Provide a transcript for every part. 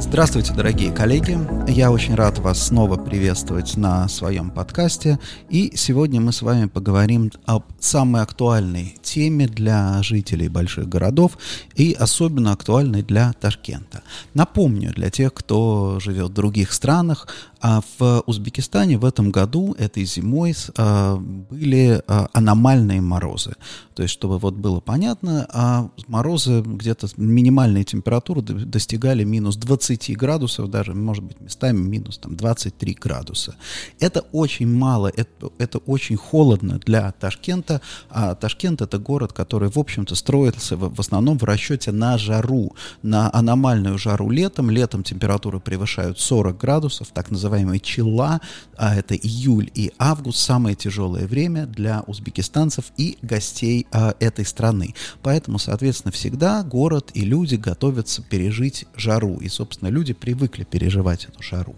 Здравствуйте, дорогие коллеги! Я очень рад вас снова приветствовать на своем подкасте. И сегодня мы с вами поговорим об самой актуальной теме для жителей больших городов и особенно актуальной для Ташкента. Напомню для тех, кто живет в других странах, а в Узбекистане в этом году, этой зимой, а, были а, аномальные морозы. То есть, чтобы вот было понятно, морозы где-то минимальные температуры достигали минус 20 градусов, даже, может быть, местами минус там, 23 градуса. Это очень мало, это, это очень холодно для Ташкента. А Ташкент это город, который, в общем-то, строится в, в основном в расчете на жару, на аномальную жару летом. Летом температуры превышают 40 градусов, так называемые называемые чила, а это июль и август, самое тяжелое время для узбекистанцев и гостей а, этой страны. Поэтому, соответственно, всегда город и люди готовятся пережить жару. И, собственно, люди привыкли переживать эту жару.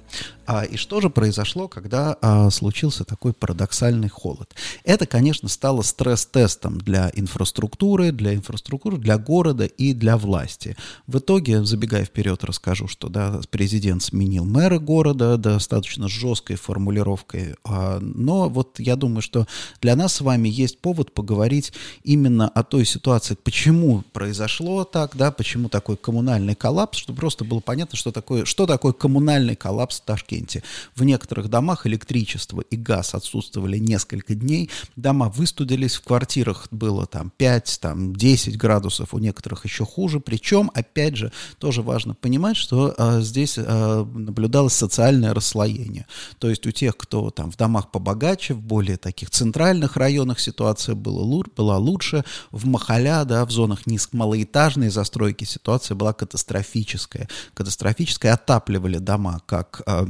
А, и что же произошло, когда а, случился такой парадоксальный холод? Это, конечно, стало стресс-тестом для инфраструктуры, для инфраструктуры, для города и для власти. В итоге, забегая вперед, расскажу, что да, президент сменил мэра города достаточно жесткой формулировкой. А, но вот я думаю, что для нас с вами есть повод поговорить именно о той ситуации, почему произошло так, да, почему такой коммунальный коллапс, чтобы просто было понятно, что такое, что такое коммунальный коллапс в Ташкенте. Ташкенте. В некоторых домах электричество и газ отсутствовали несколько дней, дома выстудились, в квартирах было там 5, там 10 градусов, у некоторых еще хуже, причем, опять же, тоже важно понимать, что а, здесь а, наблюдалось социальное расслоение, то есть у тех, кто там в домах побогаче, в более таких центральных районах ситуация была, была лучше, в Махаля, да, в зонах низкомалоэтажной застройки ситуация была катастрофическая, катастрофическая, отапливали дома как а,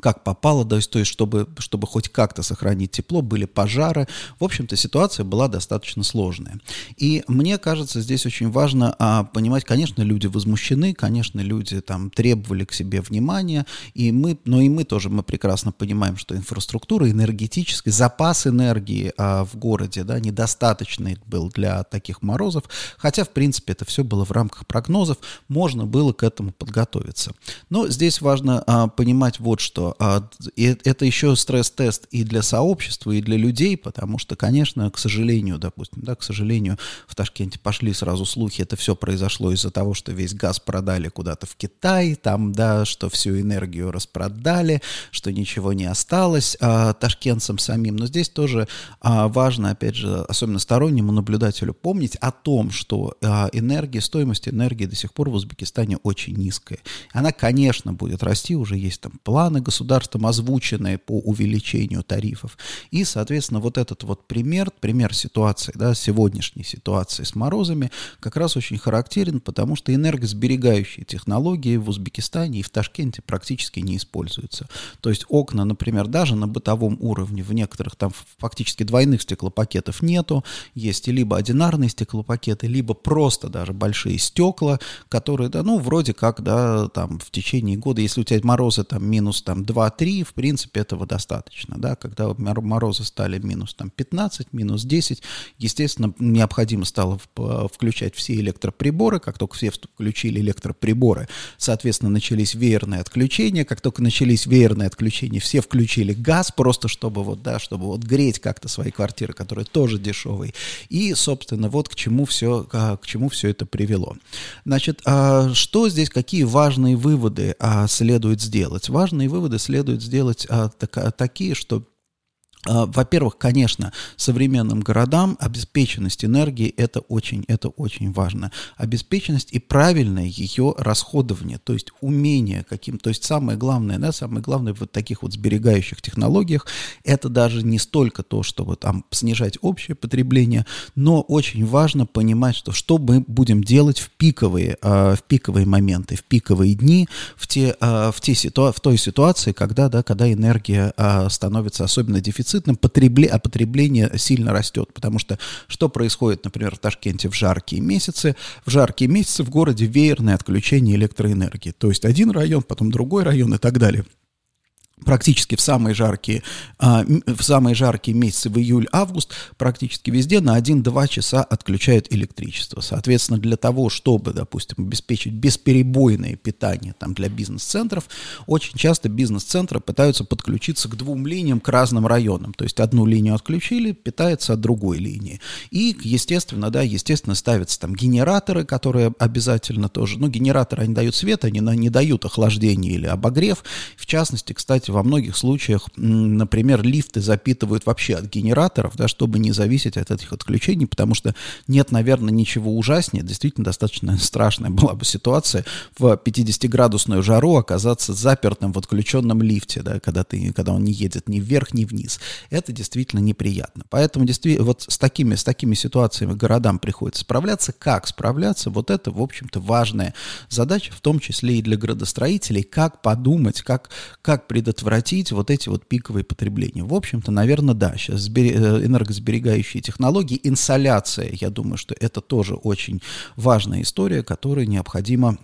как попало, то есть, то есть чтобы, чтобы хоть как-то сохранить тепло, были пожары. В общем-то, ситуация была достаточно сложная. И мне кажется, здесь очень важно а, понимать, конечно, люди возмущены, конечно, люди там требовали к себе внимания, и мы, но и мы тоже, мы прекрасно понимаем, что инфраструктура энергетическая, запас энергии а, в городе, да, недостаточный был для таких морозов, хотя, в принципе, это все было в рамках прогнозов, можно было к этому подготовиться. Но здесь важно а, понимать вот что, а, это еще стресс-тест и для сообщества, и для людей, потому что, конечно, к сожалению, допустим, да, к сожалению, в Ташкенте пошли сразу слухи, это все произошло из-за того, что весь газ продали куда-то в Китай, там, да, что всю энергию распродали, что ничего не осталось а, ташкентцам самим. Но здесь тоже а, важно, опять же, особенно стороннему наблюдателю помнить о том, что а, энергия, стоимость энергии до сих пор в Узбекистане очень низкая. Она, конечно, будет расти, уже есть там планы государством озвученные по увеличению тарифов. И, соответственно, вот этот вот пример, пример ситуации, да, сегодняшней ситуации с морозами, как раз очень характерен, потому что энергосберегающие технологии в Узбекистане и в Ташкенте практически не используются. То есть окна, например, даже на бытовом уровне в некоторых там фактически двойных стеклопакетов нету, есть либо одинарные стеклопакеты, либо просто даже большие стекла, которые, да, ну, вроде как, да, там в течение года, если у тебя морозы там минус там 2-3, в принципе, этого достаточно, да, когда морозы стали минус там 15, минус 10, естественно, необходимо стало включать все электроприборы, как только все включили электроприборы, соответственно, начались веерные отключения, как только начались веерные отключения, все включили газ, просто чтобы вот, да, чтобы вот греть как-то свои квартиры, которые тоже дешевые, и, собственно, вот к чему все, к чему все это привело. Значит, а что здесь, какие важные выводы а, следует сделать? Важные выводы выводы следует сделать а, так, такие, что а, во-первых, конечно, современным городам обеспеченность энергии это очень, это очень важно. Обеспеченность и правильное ее расходование, то есть умение каким, то есть самое главное, да, самое главное в вот таких вот сберегающих технологиях, это даже не столько то, чтобы там снижать общее потребление, но очень важно понимать, что что мы будем делать в пиковые, а, в пиковые моменты, в пиковые дни, в те, а, в те ситуа в той ситуации, когда, да, когда энергия становится особенно дефицитной дефицитным, потребле, а потребление сильно растет. Потому что что происходит, например, в Ташкенте в жаркие месяцы? В жаркие месяцы в городе веерное отключение электроэнергии. То есть один район, потом другой район и так далее. Практически в самые жаркие, а, в самые жаркие месяцы, в июль-август, практически везде на 1-2 часа отключают электричество. Соответственно, для того, чтобы, допустим, обеспечить бесперебойное питание там, для бизнес-центров, очень часто бизнес-центры пытаются подключиться к двум линиям, к разным районам. То есть одну линию отключили, питается от другой линии. И, естественно, да, естественно, ставятся там генераторы, которые обязательно тоже, ну, генераторы, они дают свет, они не дают охлаждение или обогрев. В частности, кстати, во многих случаях, например, лифты запитывают вообще от генераторов, да, чтобы не зависеть от этих отключений, потому что нет, наверное, ничего ужаснее. Действительно, достаточно страшная была бы ситуация в 50-градусную жару оказаться запертым в отключенном лифте, да, когда, ты, когда он не едет ни вверх, ни вниз. Это действительно неприятно. Поэтому действительно, вот с такими, с такими ситуациями городам приходится справляться. Как справляться? Вот это, в общем-то, важная задача, в том числе и для градостроителей, как подумать, как, как предотвратить предотвратить вот эти вот пиковые потребления. В общем-то, наверное, да, сейчас э, энергосберегающие технологии, инсоляция, я думаю, что это тоже очень важная история, которую необходимо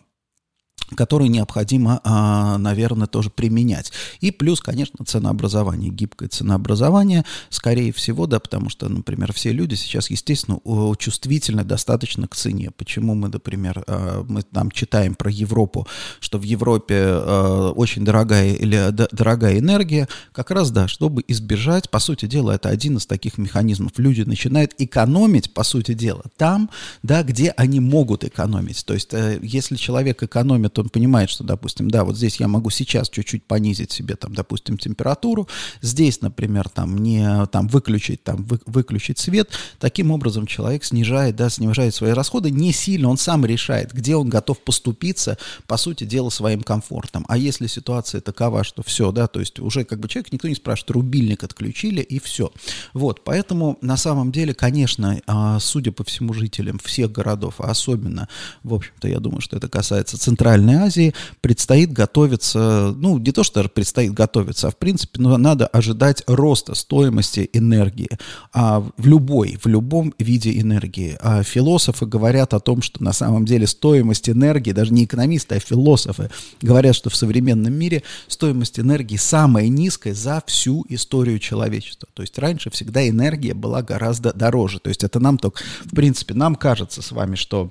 которую необходимо, а, наверное, тоже применять. И плюс, конечно, ценообразование, гибкое ценообразование, скорее всего, да, потому что, например, все люди сейчас, естественно, чувствительны достаточно к цене. Почему мы, например, а, мы там читаем про Европу, что в Европе а, очень дорогая или дорогая энергия, как раз, да, чтобы избежать, по сути дела, это один из таких механизмов. Люди начинают экономить, по сути дела, там, да, где они могут экономить. То есть, э, если человек экономит он понимает, что, допустим, да, вот здесь я могу сейчас чуть-чуть понизить себе, там, допустим, температуру, здесь, например, там, не, там, выключить, там, вы, выключить свет, таким образом человек снижает, да, снижает свои расходы не сильно, он сам решает, где он готов поступиться, по сути дела, своим комфортом. А если ситуация такова, что все, да, то есть уже как бы человек, никто не спрашивает, рубильник отключили и все. Вот, поэтому на самом деле, конечно, а, судя по всему жителям всех городов, а особенно, в общем-то, я думаю, что это касается центральной Центральной Азии предстоит готовиться, ну, не то, что предстоит готовиться, а в принципе ну, надо ожидать роста стоимости энергии а в любой, в любом виде энергии. А философы говорят о том, что на самом деле стоимость энергии, даже не экономисты, а философы говорят, что в современном мире стоимость энергии самая низкая за всю историю человечества. То есть раньше всегда энергия была гораздо дороже. То есть это нам только, в принципе, нам кажется с вами, что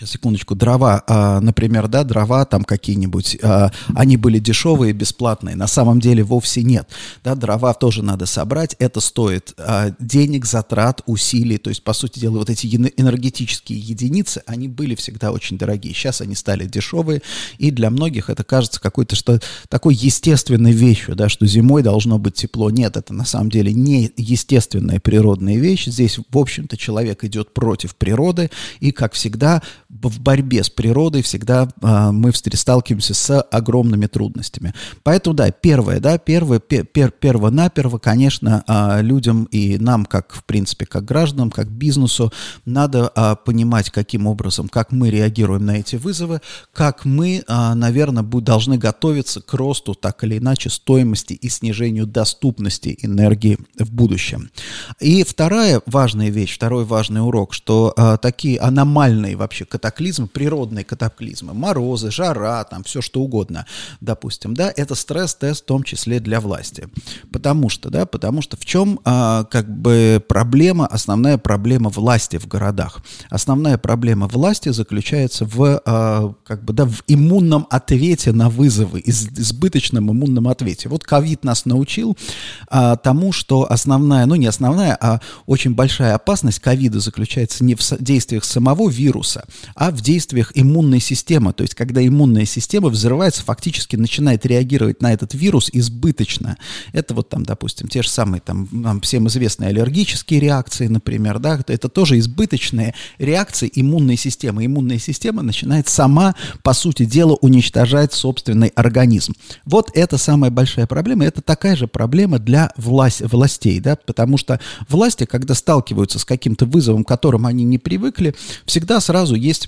Сейчас, секундочку, дрова, а, например, да, дрова там какие-нибудь, а, они были дешевые, бесплатные, на самом деле вовсе нет, да, дрова тоже надо собрать, это стоит а, денег, затрат, усилий, то есть, по сути дела, вот эти энергетические единицы, они были всегда очень дорогие, сейчас они стали дешевые, и для многих это кажется какой-то, что такой естественной вещью, да, что зимой должно быть тепло, нет, это на самом деле не естественная природная вещь, здесь, в общем-то, человек идет против природы, и, как всегда, в борьбе с природой всегда а, мы сталкиваемся с огромными трудностями. Поэтому, да, первое, да, первое, пер, пер, перво-наперво, конечно, а, людям и нам, как, в принципе, как гражданам, как бизнесу, надо а, понимать, каким образом, как мы реагируем на эти вызовы, как мы, наверное, будь, должны готовиться к росту, так или иначе, стоимости и снижению доступности энергии в будущем. И вторая важная вещь, второй важный урок, что такие аномальные вообще катаклизмы, природные катаклизмы, морозы, жара, там все что угодно, допустим, да, это стресс-тест в том числе для власти. Потому что, да, потому что в чем а, как бы проблема, основная проблема власти в городах? Основная проблема власти заключается в, а, как бы, да, в иммунном ответе на вызовы, из, избыточном иммунном ответе. Вот ковид нас научил а, тому, что основная, ну не основная, а очень большая опасность ковида заключается не в действиях самого вируса, а в действиях иммунной системы. То есть, когда иммунная система взрывается, фактически начинает реагировать на этот вирус избыточно. Это вот там, допустим, те же самые там нам всем известные аллергические реакции, например, да, это тоже избыточные реакции иммунной системы. Иммунная система начинает сама, по сути дела, уничтожать собственный организм. Вот это самая большая проблема. Это такая же проблема для власть, властей, да, потому что власти, когда сталкиваются с каким-то вызовом, к которым они не привыкли, всегда сразу есть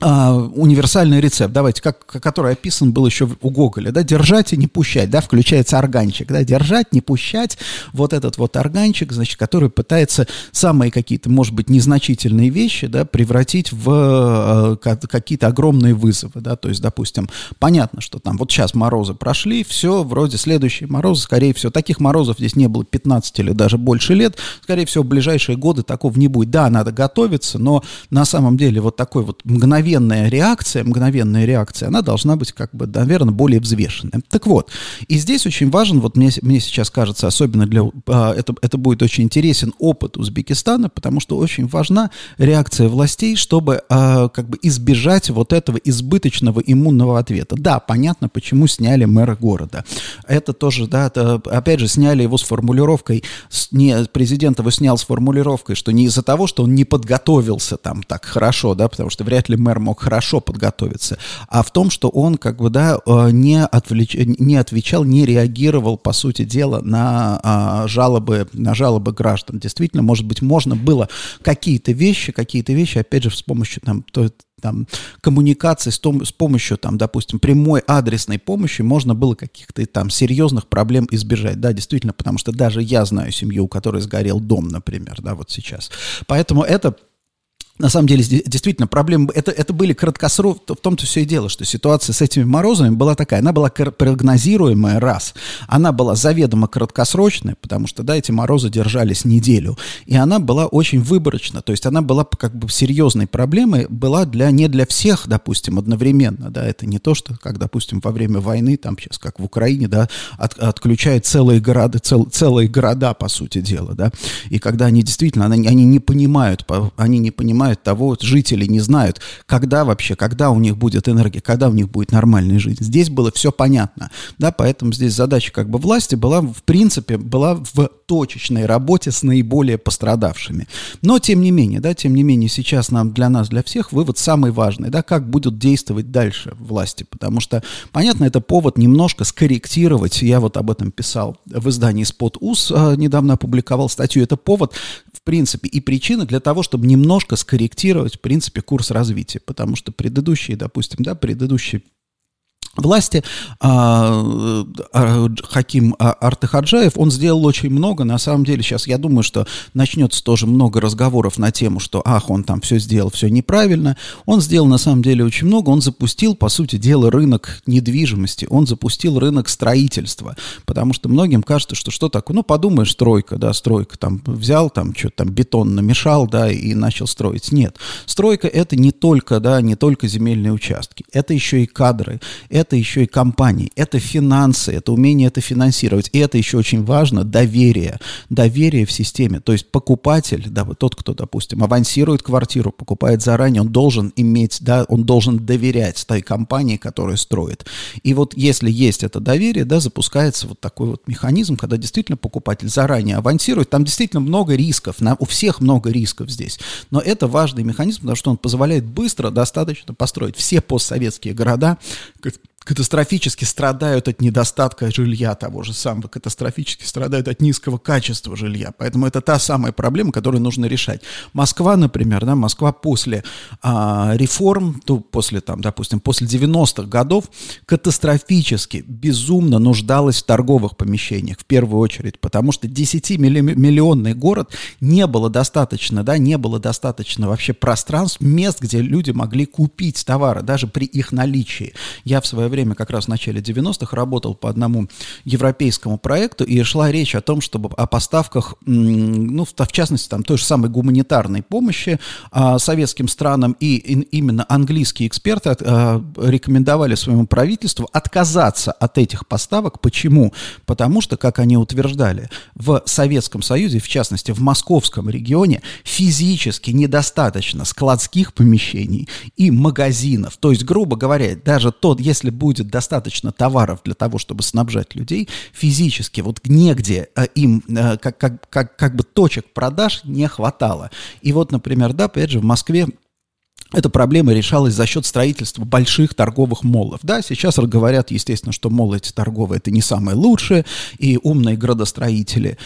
а, универсальный рецепт, давайте, как, который описан был еще у Гоголя, да, держать и не пущать, да, включается органчик, да, держать, не пущать, вот этот вот органчик, значит, который пытается самые какие-то, может быть, незначительные вещи, да, превратить в э, какие-то огромные вызовы, да, то есть, допустим, понятно, что там вот сейчас морозы прошли, все, вроде следующие морозы, скорее всего, таких морозов здесь не было 15 или даже больше лет, скорее всего, в ближайшие годы такого не будет, да, надо готовиться, но на самом деле вот такой вот мгновенный мгновенная реакция, мгновенная реакция, она должна быть, как бы, наверное, более взвешенная. Так вот, и здесь очень важен, вот мне, мне сейчас кажется, особенно для, а, это, это будет очень интересен опыт Узбекистана, потому что очень важна реакция властей, чтобы а, как бы избежать вот этого избыточного иммунного ответа. Да, понятно, почему сняли мэра города. Это тоже, да, это, опять же, сняли его с формулировкой, не, президент его снял с формулировкой, что не из-за того, что он не подготовился там так хорошо, да, потому что вряд ли мэр например, мог хорошо подготовиться, а в том, что он как бы, да, э, не, отвлеч... не отвечал, не реагировал, по сути дела, на а, жалобы, на жалобы граждан. Действительно, может быть, можно было какие-то вещи, какие-то вещи, опять же, с помощью там, то, там, коммуникации с, том, с помощью, там, допустим, прямой адресной помощи можно было каких-то там серьезных проблем избежать. Да, действительно, потому что даже я знаю семью, у которой сгорел дом, например, да, вот сейчас. Поэтому это на самом деле, действительно, проблемы, это, это были краткосрок, в том-то все и дело, что ситуация с этими морозами была такая, она была прогнозируемая, раз, она была заведомо краткосрочная, потому что, да, эти морозы держались неделю, и она была очень выборочна, то есть она была как бы серьезной проблемой, была для, не для всех, допустим, одновременно, да, это не то, что, как, допустим, во время войны, там сейчас, как в Украине, да, от, отключают целые города, цел, целые города, по сути дела, да, и когда они действительно, они, они не понимают, они не понимают, знают того, жители не знают, когда вообще, когда у них будет энергия, когда у них будет нормальная жизнь. Здесь было все понятно, да, поэтому здесь задача как бы власти была, в принципе, была в точечной работе с наиболее пострадавшими. Но, тем не менее, да, тем не менее, сейчас нам, для нас, для всех вывод самый важный, да, как будут действовать дальше власти, потому что, понятно, это повод немножко скорректировать, я вот об этом писал в издании «Спот УС», а, недавно опубликовал статью, это повод, принципе, и причина для того, чтобы немножко скорректировать корректировать, в принципе, курс развития, потому что предыдущие, допустим, да, предыдущие власти а, а, Хаким Артыхаджаев, он сделал очень много, на самом деле сейчас я думаю, что начнется тоже много разговоров на тему, что ах, он там все сделал, все неправильно, он сделал на самом деле очень много, он запустил, по сути дела, рынок недвижимости, он запустил рынок строительства, потому что многим кажется, что что такое, ну подумаешь, стройка, да, стройка, там взял, там что-то там бетон намешал, да, и начал строить, нет, стройка это не только, да, не только земельные участки, это еще и кадры, это еще и компании, это финансы, это умение это финансировать. И это еще очень важно, доверие. Доверие в системе. То есть покупатель, да, вот тот, кто, допустим, авансирует квартиру, покупает заранее, он должен иметь, да, он должен доверять той компании, которая строит. И вот если есть это доверие, да, запускается вот такой вот механизм, когда действительно покупатель заранее авансирует. Там действительно много рисков, на, у всех много рисков здесь. Но это важный механизм, потому что он позволяет быстро, достаточно построить все постсоветские города, катастрофически страдают от недостатка жилья того же самого, катастрофически страдают от низкого качества жилья. Поэтому это та самая проблема, которую нужно решать. Москва, например, да, Москва после а, реформ, то после, там, допустим, после 90-х годов катастрофически, безумно нуждалась в торговых помещениях, в первую очередь, потому что 10-миллионный город не было достаточно, да, не было достаточно вообще пространств, мест, где люди могли купить товары, даже при их наличии. Я в свое время время, как раз в начале 90-х, работал по одному европейскому проекту, и шла речь о том, чтобы о поставках, ну, в, частности, там, той же самой гуманитарной помощи а, советским странам, и, и именно английские эксперты а, рекомендовали своему правительству отказаться от этих поставок. Почему? Потому что, как они утверждали, в Советском Союзе, в частности, в московском регионе, физически недостаточно складских помещений и магазинов. То есть, грубо говоря, даже тот, если будет достаточно товаров для того, чтобы снабжать людей, физически вот негде э, им э, как, как, как, как бы точек продаж не хватало. И вот, например, да, опять же, в Москве эта проблема решалась за счет строительства больших торговых моллов. Да, сейчас говорят, естественно, что моллы эти торговые это не самые лучшие, и умные градостроители,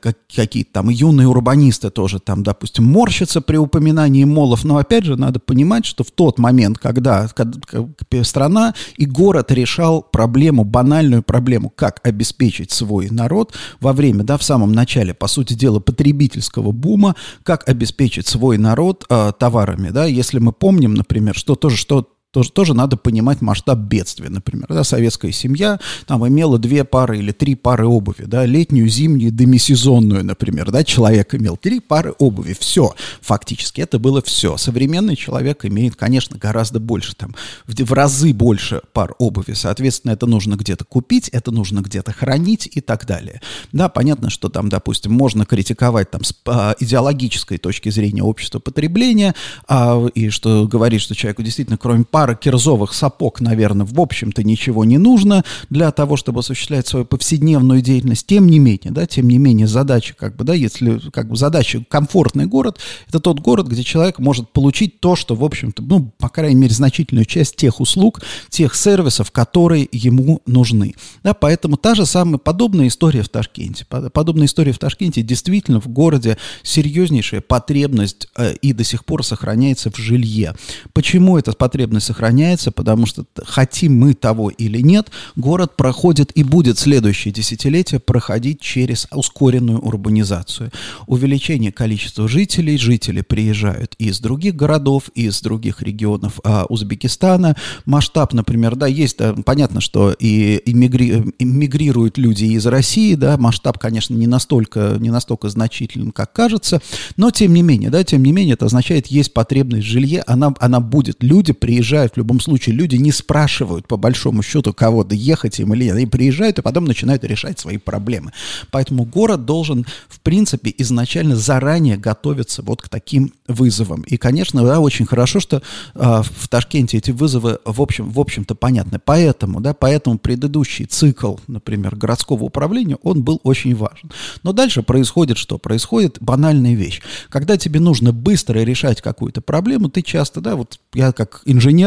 как, какие-то там юные урбанисты тоже там, допустим, морщатся при упоминании молов, но опять же надо понимать, что в тот момент, когда, когда страна и город решал проблему, банальную проблему, как обеспечить свой народ во время, да, в самом начале, по сути дела, потребительского бума, как обеспечить свой народ э, товарами, да, если мы помним, например, что тоже, что тоже, тоже надо понимать масштаб бедствия, например. Да, советская семья там имела две пары или три пары обуви, да, летнюю, зимнюю, демисезонную, например, да, человек имел три пары обуви, все, фактически, это было все. Современный человек имеет, конечно, гораздо больше, там, в, в разы больше пар обуви, соответственно, это нужно где-то купить, это нужно где-то хранить и так далее. Да, понятно, что там, допустим, можно критиковать там с а, идеологической точки зрения общества потребления, а, и что говорит, что человеку действительно, кроме пар пара кирзовых сапог, наверное, в общем-то ничего не нужно для того, чтобы осуществлять свою повседневную деятельность. Тем не менее, да, тем не менее, задача, как бы, да, если, как бы, задача комфортный город, это тот город, где человек может получить то, что, в общем-то, ну, по крайней мере, значительную часть тех услуг, тех сервисов, которые ему нужны. Да, поэтому та же самая подобная история в Ташкенте. Подобная история в Ташкенте действительно в городе серьезнейшая потребность э, и до сих пор сохраняется в жилье. Почему эта потребность сохраняется, потому что хотим мы того или нет, город проходит и будет следующее десятилетие проходить через ускоренную урбанизацию. Увеличение количества жителей, жители приезжают из других городов, из других регионов а, Узбекистана. Масштаб, например, да, есть, да, понятно, что и иммигри, иммигрируют люди из России, да, масштаб, конечно, не настолько, не настолько значителен, как кажется, но тем не менее, да, тем не менее, это означает, есть потребность в жилье, она, она будет, люди приезжают приезжают, в любом случае люди не спрашивают по большому счету кого-то ехать им или нет. Они приезжают и потом начинают решать свои проблемы. Поэтому город должен, в принципе, изначально заранее готовиться вот к таким вызовам. И, конечно, да, очень хорошо, что э, в Ташкенте эти вызовы, в общем, в общем-то, понятны. Поэтому, да, поэтому предыдущий цикл, например, городского управления, он был очень важен. Но дальше происходит что? Происходит банальная вещь. Когда тебе нужно быстро решать какую-то проблему, ты часто, да, вот я как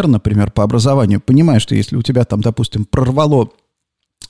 инженер, например, по образованию, понимаешь, что если у тебя там, допустим, прорвало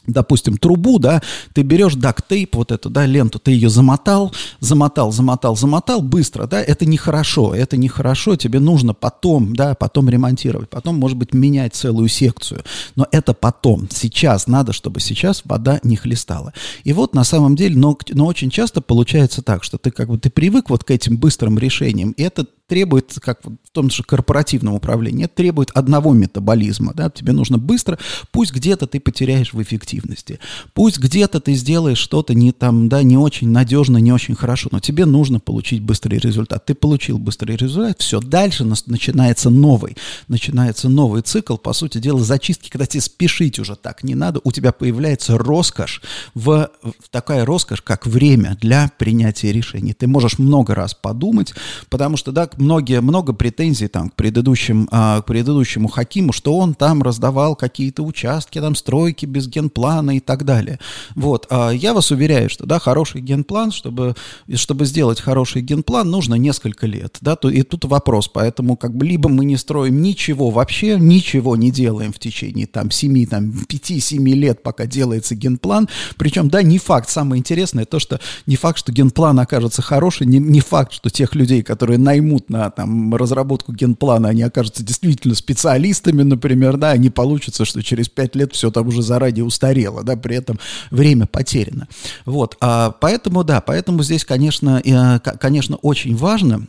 допустим, трубу, да, ты берешь дактейп, вот эту, да, ленту, ты ее замотал, замотал, замотал, замотал быстро, да, это нехорошо, это нехорошо, тебе нужно потом, да, потом ремонтировать, потом, может быть, менять целую секцию, но это потом, сейчас надо, чтобы сейчас вода не хлестала. И вот на самом деле, но, но очень часто получается так, что ты как бы, ты привык вот к этим быстрым решениям, и это требует, как в том же корпоративном управлении, требует одного метаболизма, да, тебе нужно быстро, пусть где-то ты потеряешь в эффективности, пусть где-то ты сделаешь что-то не там, да, не очень надежно, не очень хорошо, но тебе нужно получить быстрый результат. Ты получил быстрый результат, все, дальше начинается новый, начинается новый цикл, по сути дела, зачистки, когда тебе спешить уже так не надо, у тебя появляется роскошь, в, в такая роскошь, как время для принятия решений. Ты можешь много раз подумать, потому что, да, многие, много претензий там к, предыдущим, а, к предыдущему Хакиму, что он там раздавал какие-то участки, там стройки без генплана и так далее. Вот, а я вас уверяю, что, да, хороший генплан, чтобы, чтобы сделать хороший генплан, нужно несколько лет, да, и тут вопрос, поэтому как бы либо мы не строим ничего вообще, ничего не делаем в течение там 7, там 5-7 лет, пока делается генплан, причем, да, не факт, самое интересное то, что не факт, что генплан окажется хороший, не, не факт, что тех людей, которые наймут пойдут на там, разработку генплана, они окажутся действительно специалистами, например, да, не получится, что через пять лет все там уже заранее устарело, да, при этом время потеряно. Вот, а, поэтому, да, поэтому здесь, конечно, э, конечно, очень важно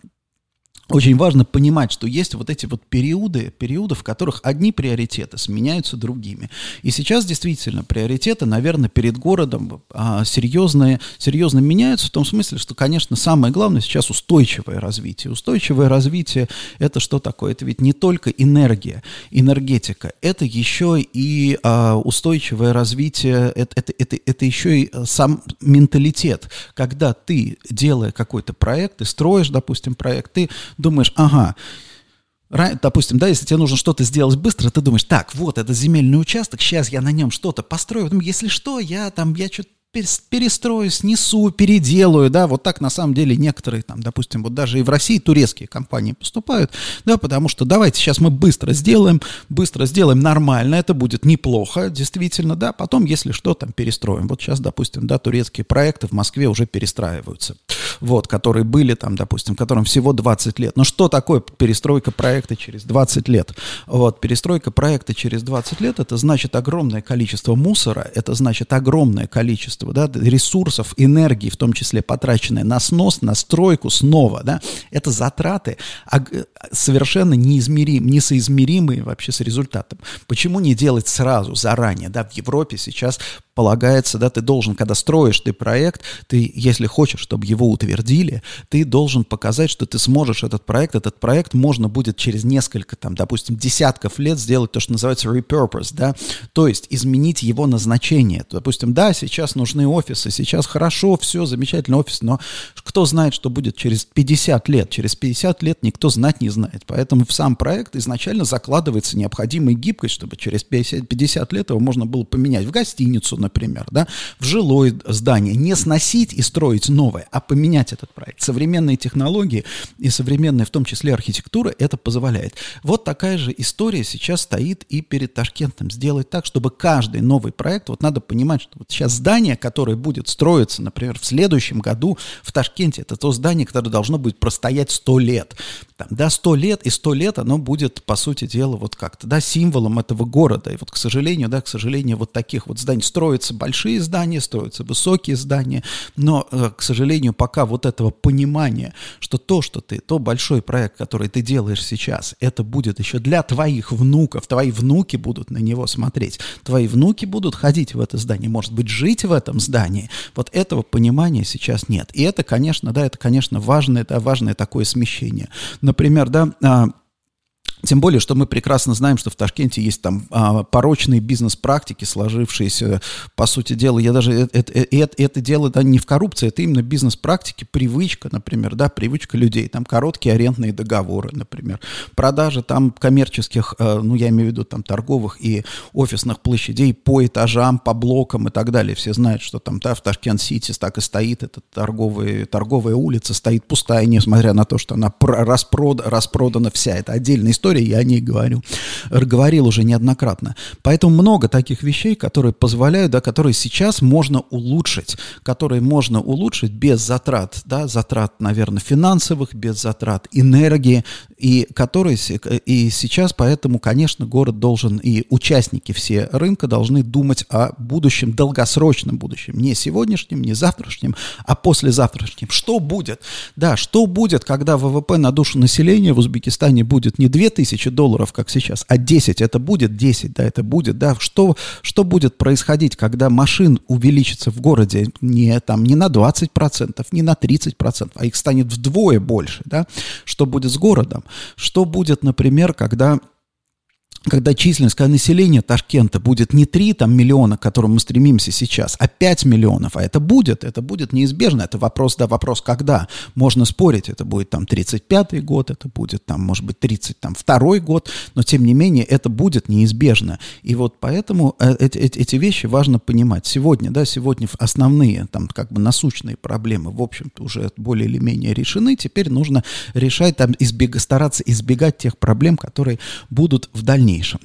очень важно понимать, что есть вот эти вот периоды, периоды, в которых одни приоритеты сменяются другими. И сейчас действительно приоритеты, наверное, перед городом а, серьезные, серьезно меняются в том смысле, что, конечно, самое главное сейчас устойчивое развитие. Устойчивое развитие – это что такое? Это ведь не только энергия, энергетика, это еще и а, устойчивое развитие, это, это, это, это еще и сам менталитет. Когда ты, делая какой-то проект, ты строишь, допустим, проект, ты думаешь, ага, Допустим, да, если тебе нужно что-то сделать быстро, ты думаешь, так, вот, это земельный участок, сейчас я на нем что-то построю, потом, если что, я там, я что-то перестрою, снесу, переделаю, да, вот так на самом деле некоторые там, допустим, вот даже и в России турецкие компании поступают, да, потому что давайте сейчас мы быстро сделаем, быстро сделаем нормально, это будет неплохо, действительно, да, потом, если что, там перестроим. Вот сейчас, допустим, да, турецкие проекты в Москве уже перестраиваются, вот, которые были там, допустим, которым всего 20 лет. Но что такое перестройка проекта через 20 лет? Вот, перестройка проекта через 20 лет, это значит огромное количество мусора, это значит огромное количество, да, ресурсов, энергии, в том числе потраченные на снос, на стройку снова, да, это затраты совершенно неизмерим, несоизмеримые вообще с результатом. Почему не делать сразу, заранее, да, в Европе сейчас полагается, да, ты должен, когда строишь ты проект, ты, если хочешь, чтобы его утвердили, ты должен показать, что ты сможешь этот проект, этот проект можно будет через несколько, там, допустим, десятков лет сделать то, что называется repurpose, да, то есть изменить его назначение. Допустим, да, сейчас нужны офисы, сейчас хорошо, все, замечательный офис, но кто знает, что будет через 50 лет? Через 50 лет никто знать не знает. Поэтому в сам проект изначально закладывается необходимая гибкость, чтобы через 50, 50 лет его можно было поменять в гостиницу, например, да, в жилое здание, не сносить и строить новое, а поменять этот проект. Современные технологии и современная, в том числе архитектура, это позволяет. Вот такая же история сейчас стоит и перед Ташкентом. Сделать так, чтобы каждый новый проект, вот надо понимать, что вот сейчас здание, которое будет строиться, например, в следующем году в Ташкенте, это то здание, которое должно будет простоять 100 лет. Там, да, 100 лет, и 100 лет оно будет, по сути дела, вот как-то, да, символом этого города. И вот, к сожалению, да, к сожалению, вот таких вот зданий строят строятся большие здания, строятся высокие здания, но, э, к сожалению, пока вот этого понимания, что то, что ты, то большой проект, который ты делаешь сейчас, это будет еще для твоих внуков, твои внуки будут на него смотреть, твои внуки будут ходить в это здание, может быть, жить в этом здании, вот этого понимания сейчас нет. И это, конечно, да, это, конечно, важное, это важное такое смещение. Например, да, а, тем более, что мы прекрасно знаем, что в Ташкенте есть там а, порочные бизнес-практики, сложившиеся, по сути дела, я даже это, это, это, это дело да, не в коррупции, это именно бизнес-практики, привычка, например, да, привычка людей, там короткие арендные договоры, например, продажа там коммерческих, а, ну, я имею в виду там торговых и офисных площадей по этажам, по блокам и так далее. Все знают, что там, да, в Ташкент-Сити так и стоит эта торговая, торговая улица, стоит пустая, несмотря на то, что она распрод, распродана вся. Это отдельная история, истории, я о ней говорю, говорил уже неоднократно. Поэтому много таких вещей, которые позволяют, да, которые сейчас можно улучшить, которые можно улучшить без затрат, да, затрат, наверное, финансовых, без затрат энергии, и которые, и сейчас поэтому, конечно, город должен, и участники все рынка должны думать о будущем, долгосрочном будущем, не сегодняшнем, не завтрашнем, а послезавтрашнем. Что будет? Да, что будет, когда ВВП на душу населения в Узбекистане будет не 2 тысячи долларов, как сейчас, а 10, это будет 10, да, это будет, да, что, что будет происходить, когда машин увеличится в городе? Не, там, не на 20%, не на 30%, а их станет вдвое больше, да, что будет с городом, что будет, например, когда когда численность, когда население Ташкента будет не 3 там, миллиона, к которым мы стремимся сейчас, а 5 миллионов, а это будет, это будет неизбежно, это вопрос, да, вопрос когда. Можно спорить, это будет там 35-й год, это будет там, может быть, 32-й год, но тем не менее это будет неизбежно. И вот поэтому э, эти, эти вещи важно понимать. Сегодня, да, сегодня основные, там, как бы насущные проблемы, в общем-то, уже более или менее решены, теперь нужно решать, там, избег, стараться избегать тех проблем, которые будут в дальнейшем дальнейшем.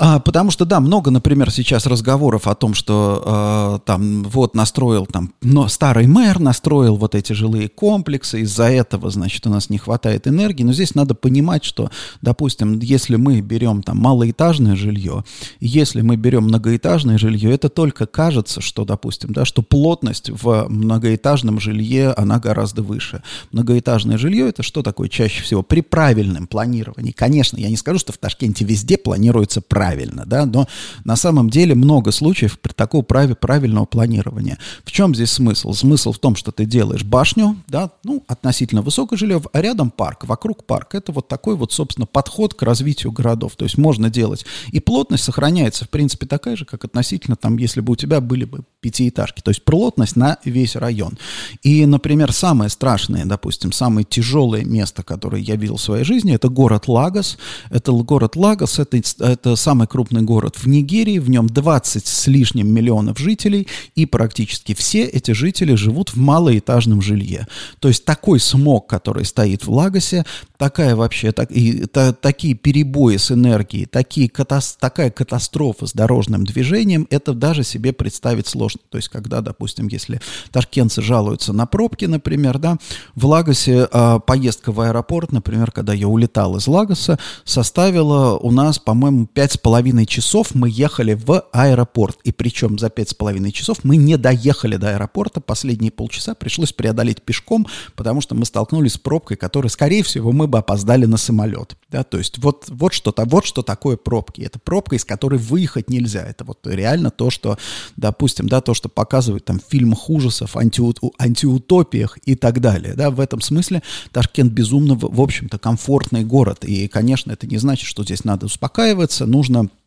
А, потому что, да, много, например, сейчас разговоров о том, что э, там вот настроил там, но старый мэр настроил вот эти жилые комплексы, из-за этого, значит, у нас не хватает энергии. Но здесь надо понимать, что, допустим, если мы берем там малоэтажное жилье, если мы берем многоэтажное жилье, это только кажется, что, допустим, да, что плотность в многоэтажном жилье, она гораздо выше. Многоэтажное жилье это что такое чаще всего? При правильном планировании. Конечно, я не скажу, что в Ташкенте везде планируется правильно правильно, да, но на самом деле много случаев при такого праве, правильного планирования. В чем здесь смысл? Смысл в том, что ты делаешь башню, да, ну, относительно высокое жилье, а рядом парк, вокруг парк. Это вот такой вот, собственно, подход к развитию городов. То есть можно делать. И плотность сохраняется, в принципе, такая же, как относительно там, если бы у тебя были бы пятиэтажки. То есть плотность на весь район. И, например, самое страшное, допустим, самое тяжелое место, которое я видел в своей жизни, это город Лагос. Это город Лагос, это, это сам самый крупный город в Нигерии, в нем 20 с лишним миллионов жителей, и практически все эти жители живут в малоэтажном жилье. То есть такой смог, который стоит в Лагосе, такая вообще, так, и, та, такие перебои с энергией, такие, катас, такая катастрофа с дорожным движением, это даже себе представить сложно. То есть когда, допустим, если ташкентцы жалуются на пробки, например, да, в Лагосе э, поездка в аэропорт, например, когда я улетал из Лагоса, составила у нас, по-моему, пять с половиной часов мы ехали в аэропорт. И причем за пять с половиной часов мы не доехали до аэропорта. Последние полчаса пришлось преодолеть пешком, потому что мы столкнулись с пробкой, которой, скорее всего, мы бы опоздали на самолет. Да, то есть вот, вот что-то, вот что такое пробки. Это пробка, из которой выехать нельзя. Это вот реально то, что, допустим, да, то, что показывают там в фильмах ужасов, антиут, антиутопиях и так далее. Да, в этом смысле Ташкент безумно, в общем-то, комфортный город. И, конечно, это не значит, что здесь надо успокаиваться, нужно sondern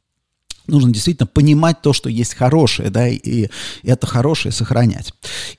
нужно действительно понимать то, что есть хорошее, да, и, и это хорошее сохранять.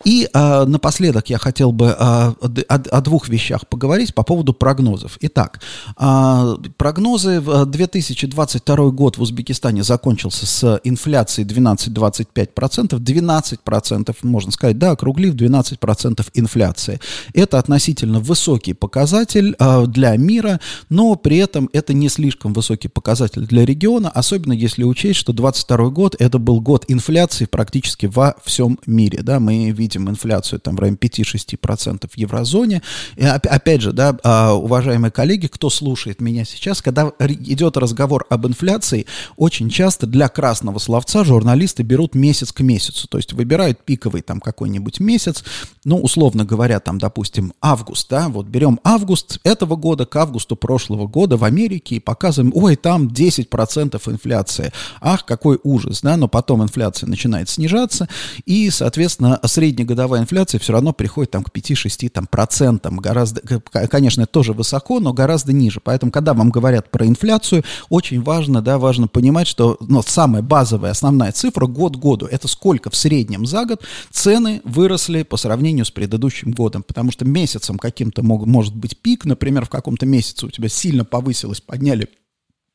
И а, напоследок я хотел бы а, о, о двух вещах поговорить по поводу прогнозов. Итак, а, прогнозы в 2022 год в Узбекистане закончился с инфляцией 12-25%, 12%, можно сказать, да, округлив 12% инфляции. Это относительно высокий показатель а, для мира, но при этом это не слишком высокий показатель для региона, особенно если учесть, что 22 год это был год инфляции практически во всем мире. Да? Мы видим инфляцию там в районе 5-6% в еврозоне. И опять же, да, а, уважаемые коллеги, кто слушает меня сейчас, когда идет разговор об инфляции, очень часто для красного словца журналисты берут месяц к месяцу. То есть выбирают пиковый там какой-нибудь месяц, ну, условно говоря, там, допустим, август, да, вот берем август этого года к августу прошлого года в Америке и показываем, ой, там 10% инфляции ах, какой ужас, да, но потом инфляция начинает снижаться, и, соответственно, среднегодовая инфляция все равно приходит там к 5-6 там, процентам, гораздо, конечно, тоже высоко, но гораздо ниже, поэтому, когда вам говорят про инфляцию, очень важно, да, важно понимать, что, ну, самая базовая, основная цифра год году, это сколько в среднем за год цены выросли по сравнению с предыдущим годом, потому что месяцем каким-то мог, может быть пик, например, в каком-то месяце у тебя сильно повысилось, подняли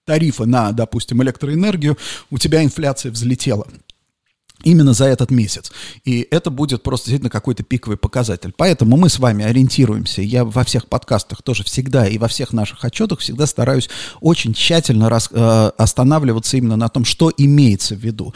тарифы на, допустим, электроэнергию, у тебя инфляция взлетела именно за этот месяц. И это будет просто действительно какой-то пиковый показатель. Поэтому мы с вами ориентируемся. Я во всех подкастах тоже всегда и во всех наших отчетах всегда стараюсь очень тщательно рас, э, останавливаться именно на том, что имеется в виду.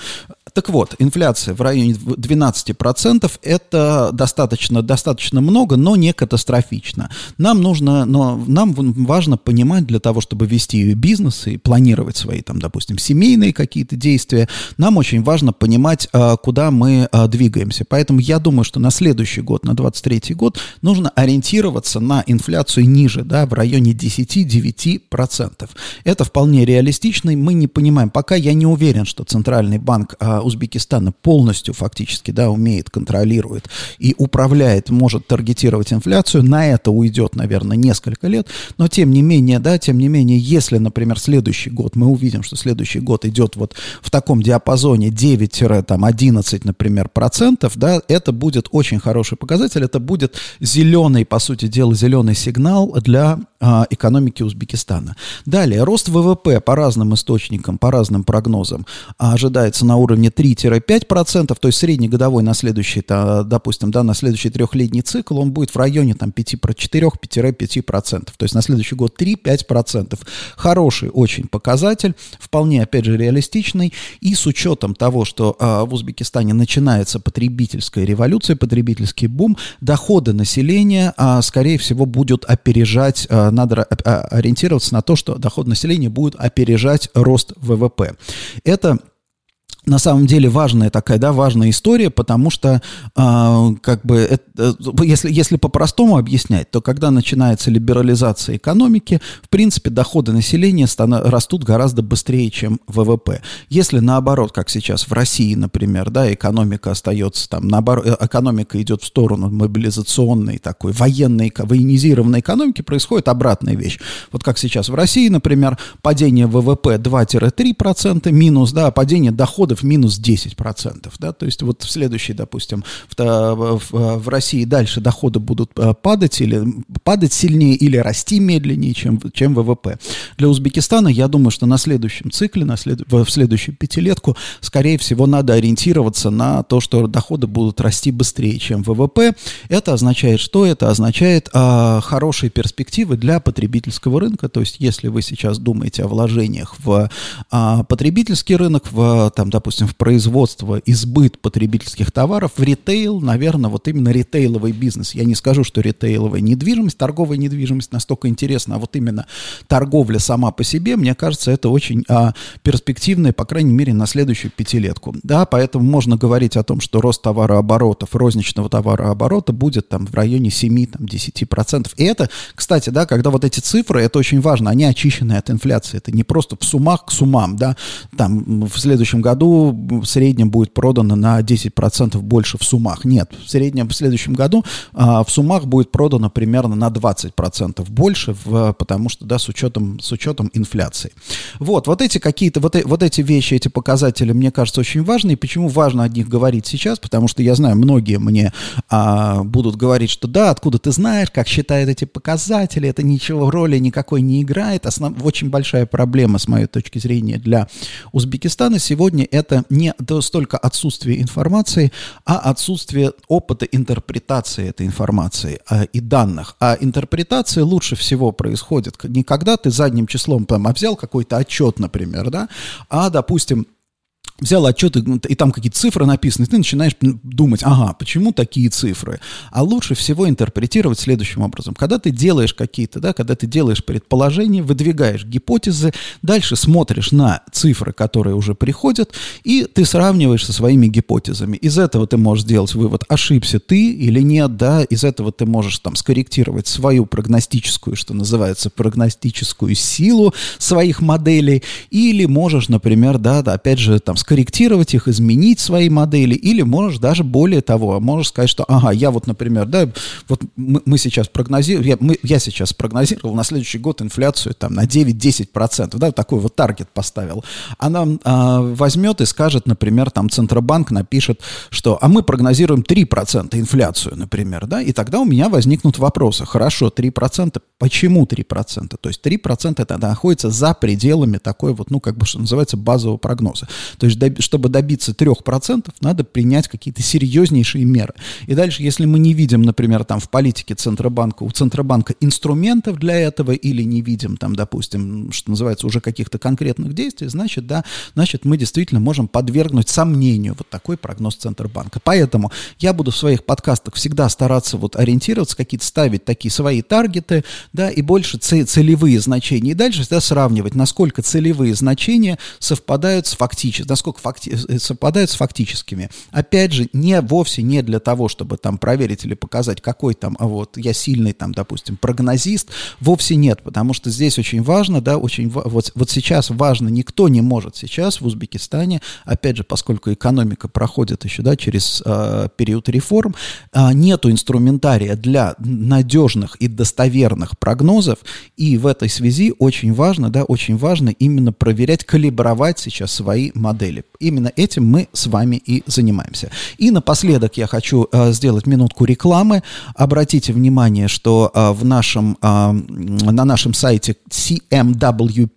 Так вот, инфляция в районе 12% это достаточно, достаточно много, но не катастрофично. Нам нужно, но нам важно понимать для того, чтобы вести бизнес и планировать свои, там, допустим, семейные какие-то действия, нам очень важно понимать, куда мы а, двигаемся. Поэтому я думаю, что на следующий год, на 23 год, нужно ориентироваться на инфляцию ниже, да, в районе 10-9%. Это вполне реалистично, и мы не понимаем, пока я не уверен, что Центральный банк а, Узбекистана полностью фактически, да, умеет, контролирует и управляет, может таргетировать инфляцию, на это уйдет, наверное, несколько лет, но тем не менее, да, тем не менее, если, например, следующий год, мы увидим, что следующий год идет вот в таком диапазоне 9-11, например, процентов, да, это будет очень хороший показатель, это будет зеленый, по сути дела, зеленый сигнал для экономики Узбекистана. Далее, рост ВВП по разным источникам, по разным прогнозам ожидается на уровне 3-5%, то есть среднегодовой на следующий, допустим, да, на следующий трехлетний цикл он будет в районе там 4-5%, то есть на следующий год 3-5%. Хороший очень показатель, вполне, опять же, реалистичный, и с учетом того, что а, в Узбекистане начинается потребительская революция, потребительский бум, доходы населения, а, скорее всего, будут опережать, а, надо а, ориентироваться на то, что доход населения будет опережать рост ВВП. Это на самом деле важная такая, да, важная история, потому что, э, как бы, это, если, если по-простому объяснять, то когда начинается либерализация экономики, в принципе, доходы населения станов, растут гораздо быстрее, чем ВВП. Если наоборот, как сейчас в России, например, да, экономика остается там, наоборот, э, экономика идет в сторону мобилизационной такой, военной, военизированной экономики, происходит обратная вещь. Вот как сейчас в России, например, падение ВВП 2-3%, минус, да, падение дохода доходы в минус 10%. Да? То есть вот в следующий, допустим, в, в, в России дальше доходы будут э, падать или падать сильнее или расти медленнее, чем, чем ВВП. Для Узбекистана, я думаю, что на следующем цикле, на след, в следующую пятилетку, скорее всего, надо ориентироваться на то, что доходы будут расти быстрее, чем ВВП. Это означает что? Это означает а, хорошие перспективы для потребительского рынка. То есть, если вы сейчас думаете о вложениях в а, потребительский рынок, в, там, допустим, в производство, избыт потребительских товаров, в ритейл, наверное, вот именно ритейловый бизнес. Я не скажу, что ритейловая недвижимость, торговая недвижимость настолько интересна, а вот именно торговля сама по себе, мне кажется, это очень а, перспективная, по крайней мере, на следующую пятилетку. Да, поэтому можно говорить о том, что рост товарооборотов, розничного товарооборота будет там в районе 7-10%. И это, кстати, да, когда вот эти цифры, это очень важно, они очищены от инфляции. Это не просто в суммах к суммам, да, там в следующем году в среднем будет продано на 10% больше в суммах. Нет, в среднем в следующем году а, в суммах будет продано примерно на 20% больше, в, потому что, да, с учетом, с учетом инфляции. Вот, вот эти какие-то, вот, э, вот эти вещи, эти показатели, мне кажется, очень важны. И почему важно о них говорить сейчас? Потому что я знаю, многие мне а, будут говорить, что да, откуда ты знаешь, как считают эти показатели, это ничего роли никакой не играет. Основ... Очень большая проблема, с моей точки зрения, для Узбекистана сегодня это не столько отсутствие информации, а отсутствие опыта интерпретации этой информации а, и данных. А интерпретация лучше всего происходит не когда ты задним числом там, а взял какой-то отчет, например, да, а, допустим, взял отчет, и, там какие-то цифры написаны, и ты начинаешь думать, ага, почему такие цифры? А лучше всего интерпретировать следующим образом. Когда ты делаешь какие-то, да, когда ты делаешь предположения, выдвигаешь гипотезы, дальше смотришь на цифры, которые уже приходят, и ты сравниваешь со своими гипотезами. Из этого ты можешь сделать вывод, ошибся ты или нет, да, из этого ты можешь там скорректировать свою прогностическую, что называется, прогностическую силу своих моделей, или можешь, например, да, да опять же, там, скорректировать их, изменить свои модели, или можешь даже более того, можешь сказать, что, ага, я вот, например, да, вот мы, мы сейчас прогнозируем, я, я сейчас прогнозировал на следующий год инфляцию там на 9-10%, да, такой вот таргет поставил. Она а, возьмет и скажет, например, там Центробанк напишет, что, а мы прогнозируем 3% инфляцию, например, да, и тогда у меня возникнут вопросы, хорошо, 3%, почему 3%? То есть 3% это находится за пределами такой вот, ну, как бы, что называется, базового прогноза. То есть чтобы добиться 3%, надо принять какие-то серьезнейшие меры. И дальше, если мы не видим, например, там в политике Центробанка, у Центробанка инструментов для этого или не видим там, допустим, что называется, уже каких-то конкретных действий, значит, да, значит, мы действительно можем подвергнуть сомнению вот такой прогноз Центробанка. Поэтому я буду в своих подкастах всегда стараться вот ориентироваться, какие-то ставить такие свои таргеты, да, и больше целевые значения. И дальше всегда сравнивать, насколько целевые значения совпадают с фактически, насколько насколько факти- э, совпадают с фактическими. Опять же, не вовсе не для того, чтобы там проверить или показать, какой там, а вот я сильный там, допустим, прогнозист, вовсе нет, потому что здесь очень важно, да, очень вот, вот сейчас важно, никто не может сейчас в Узбекистане, опять же, поскольку экономика проходит еще, да, через э, период реформ, э, нету инструментария для надежных и достоверных прогнозов, и в этой связи очень важно, да, очень важно именно проверять, калибровать сейчас свои модели деле. Именно этим мы с вами и занимаемся. И напоследок я хочу э, сделать минутку рекламы. Обратите внимание, что э, в нашем, э, на нашем сайте cmwp.us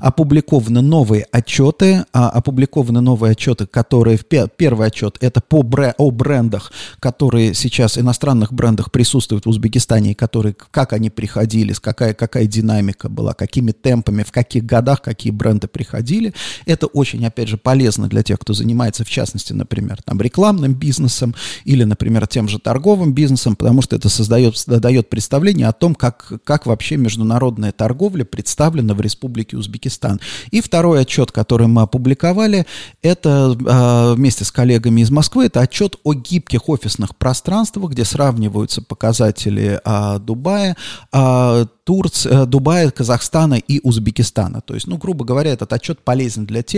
опубликованы новые отчеты, э, опубликованы новые отчеты, которые, первый отчет это по бре, о брендах, которые сейчас, иностранных брендах присутствуют в Узбекистане, которые, как они приходили, какая, какая динамика была, какими темпами, в каких годах какие бренды приходили. Это очень, опять же, полезно для тех, кто занимается, в частности, например, там, рекламным бизнесом или, например, тем же торговым бизнесом, потому что это создает, дает представление о том, как, как вообще международная торговля представлена в Республике Узбекистан. И второй отчет, который мы опубликовали, это э, вместе с коллегами из Москвы, это отчет о гибких офисных пространствах, где сравниваются показатели э, Дубая, э, Турции, Дубая, Казахстана и Узбекистана. То есть, ну, грубо говоря, этот отчет полезен для тех,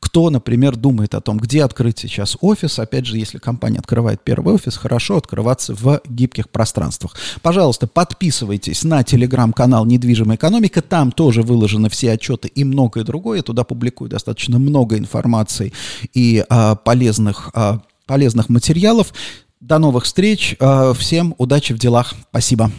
кто кто, например, думает о том, где открыть сейчас офис. Опять же, если компания открывает первый офис, хорошо открываться в гибких пространствах. Пожалуйста, подписывайтесь на телеграм-канал «Недвижимая экономика». Там тоже выложены все отчеты и многое другое. Я туда публикую достаточно много информации и а, полезных, а, полезных материалов. До новых встреч. А, всем удачи в делах. Спасибо.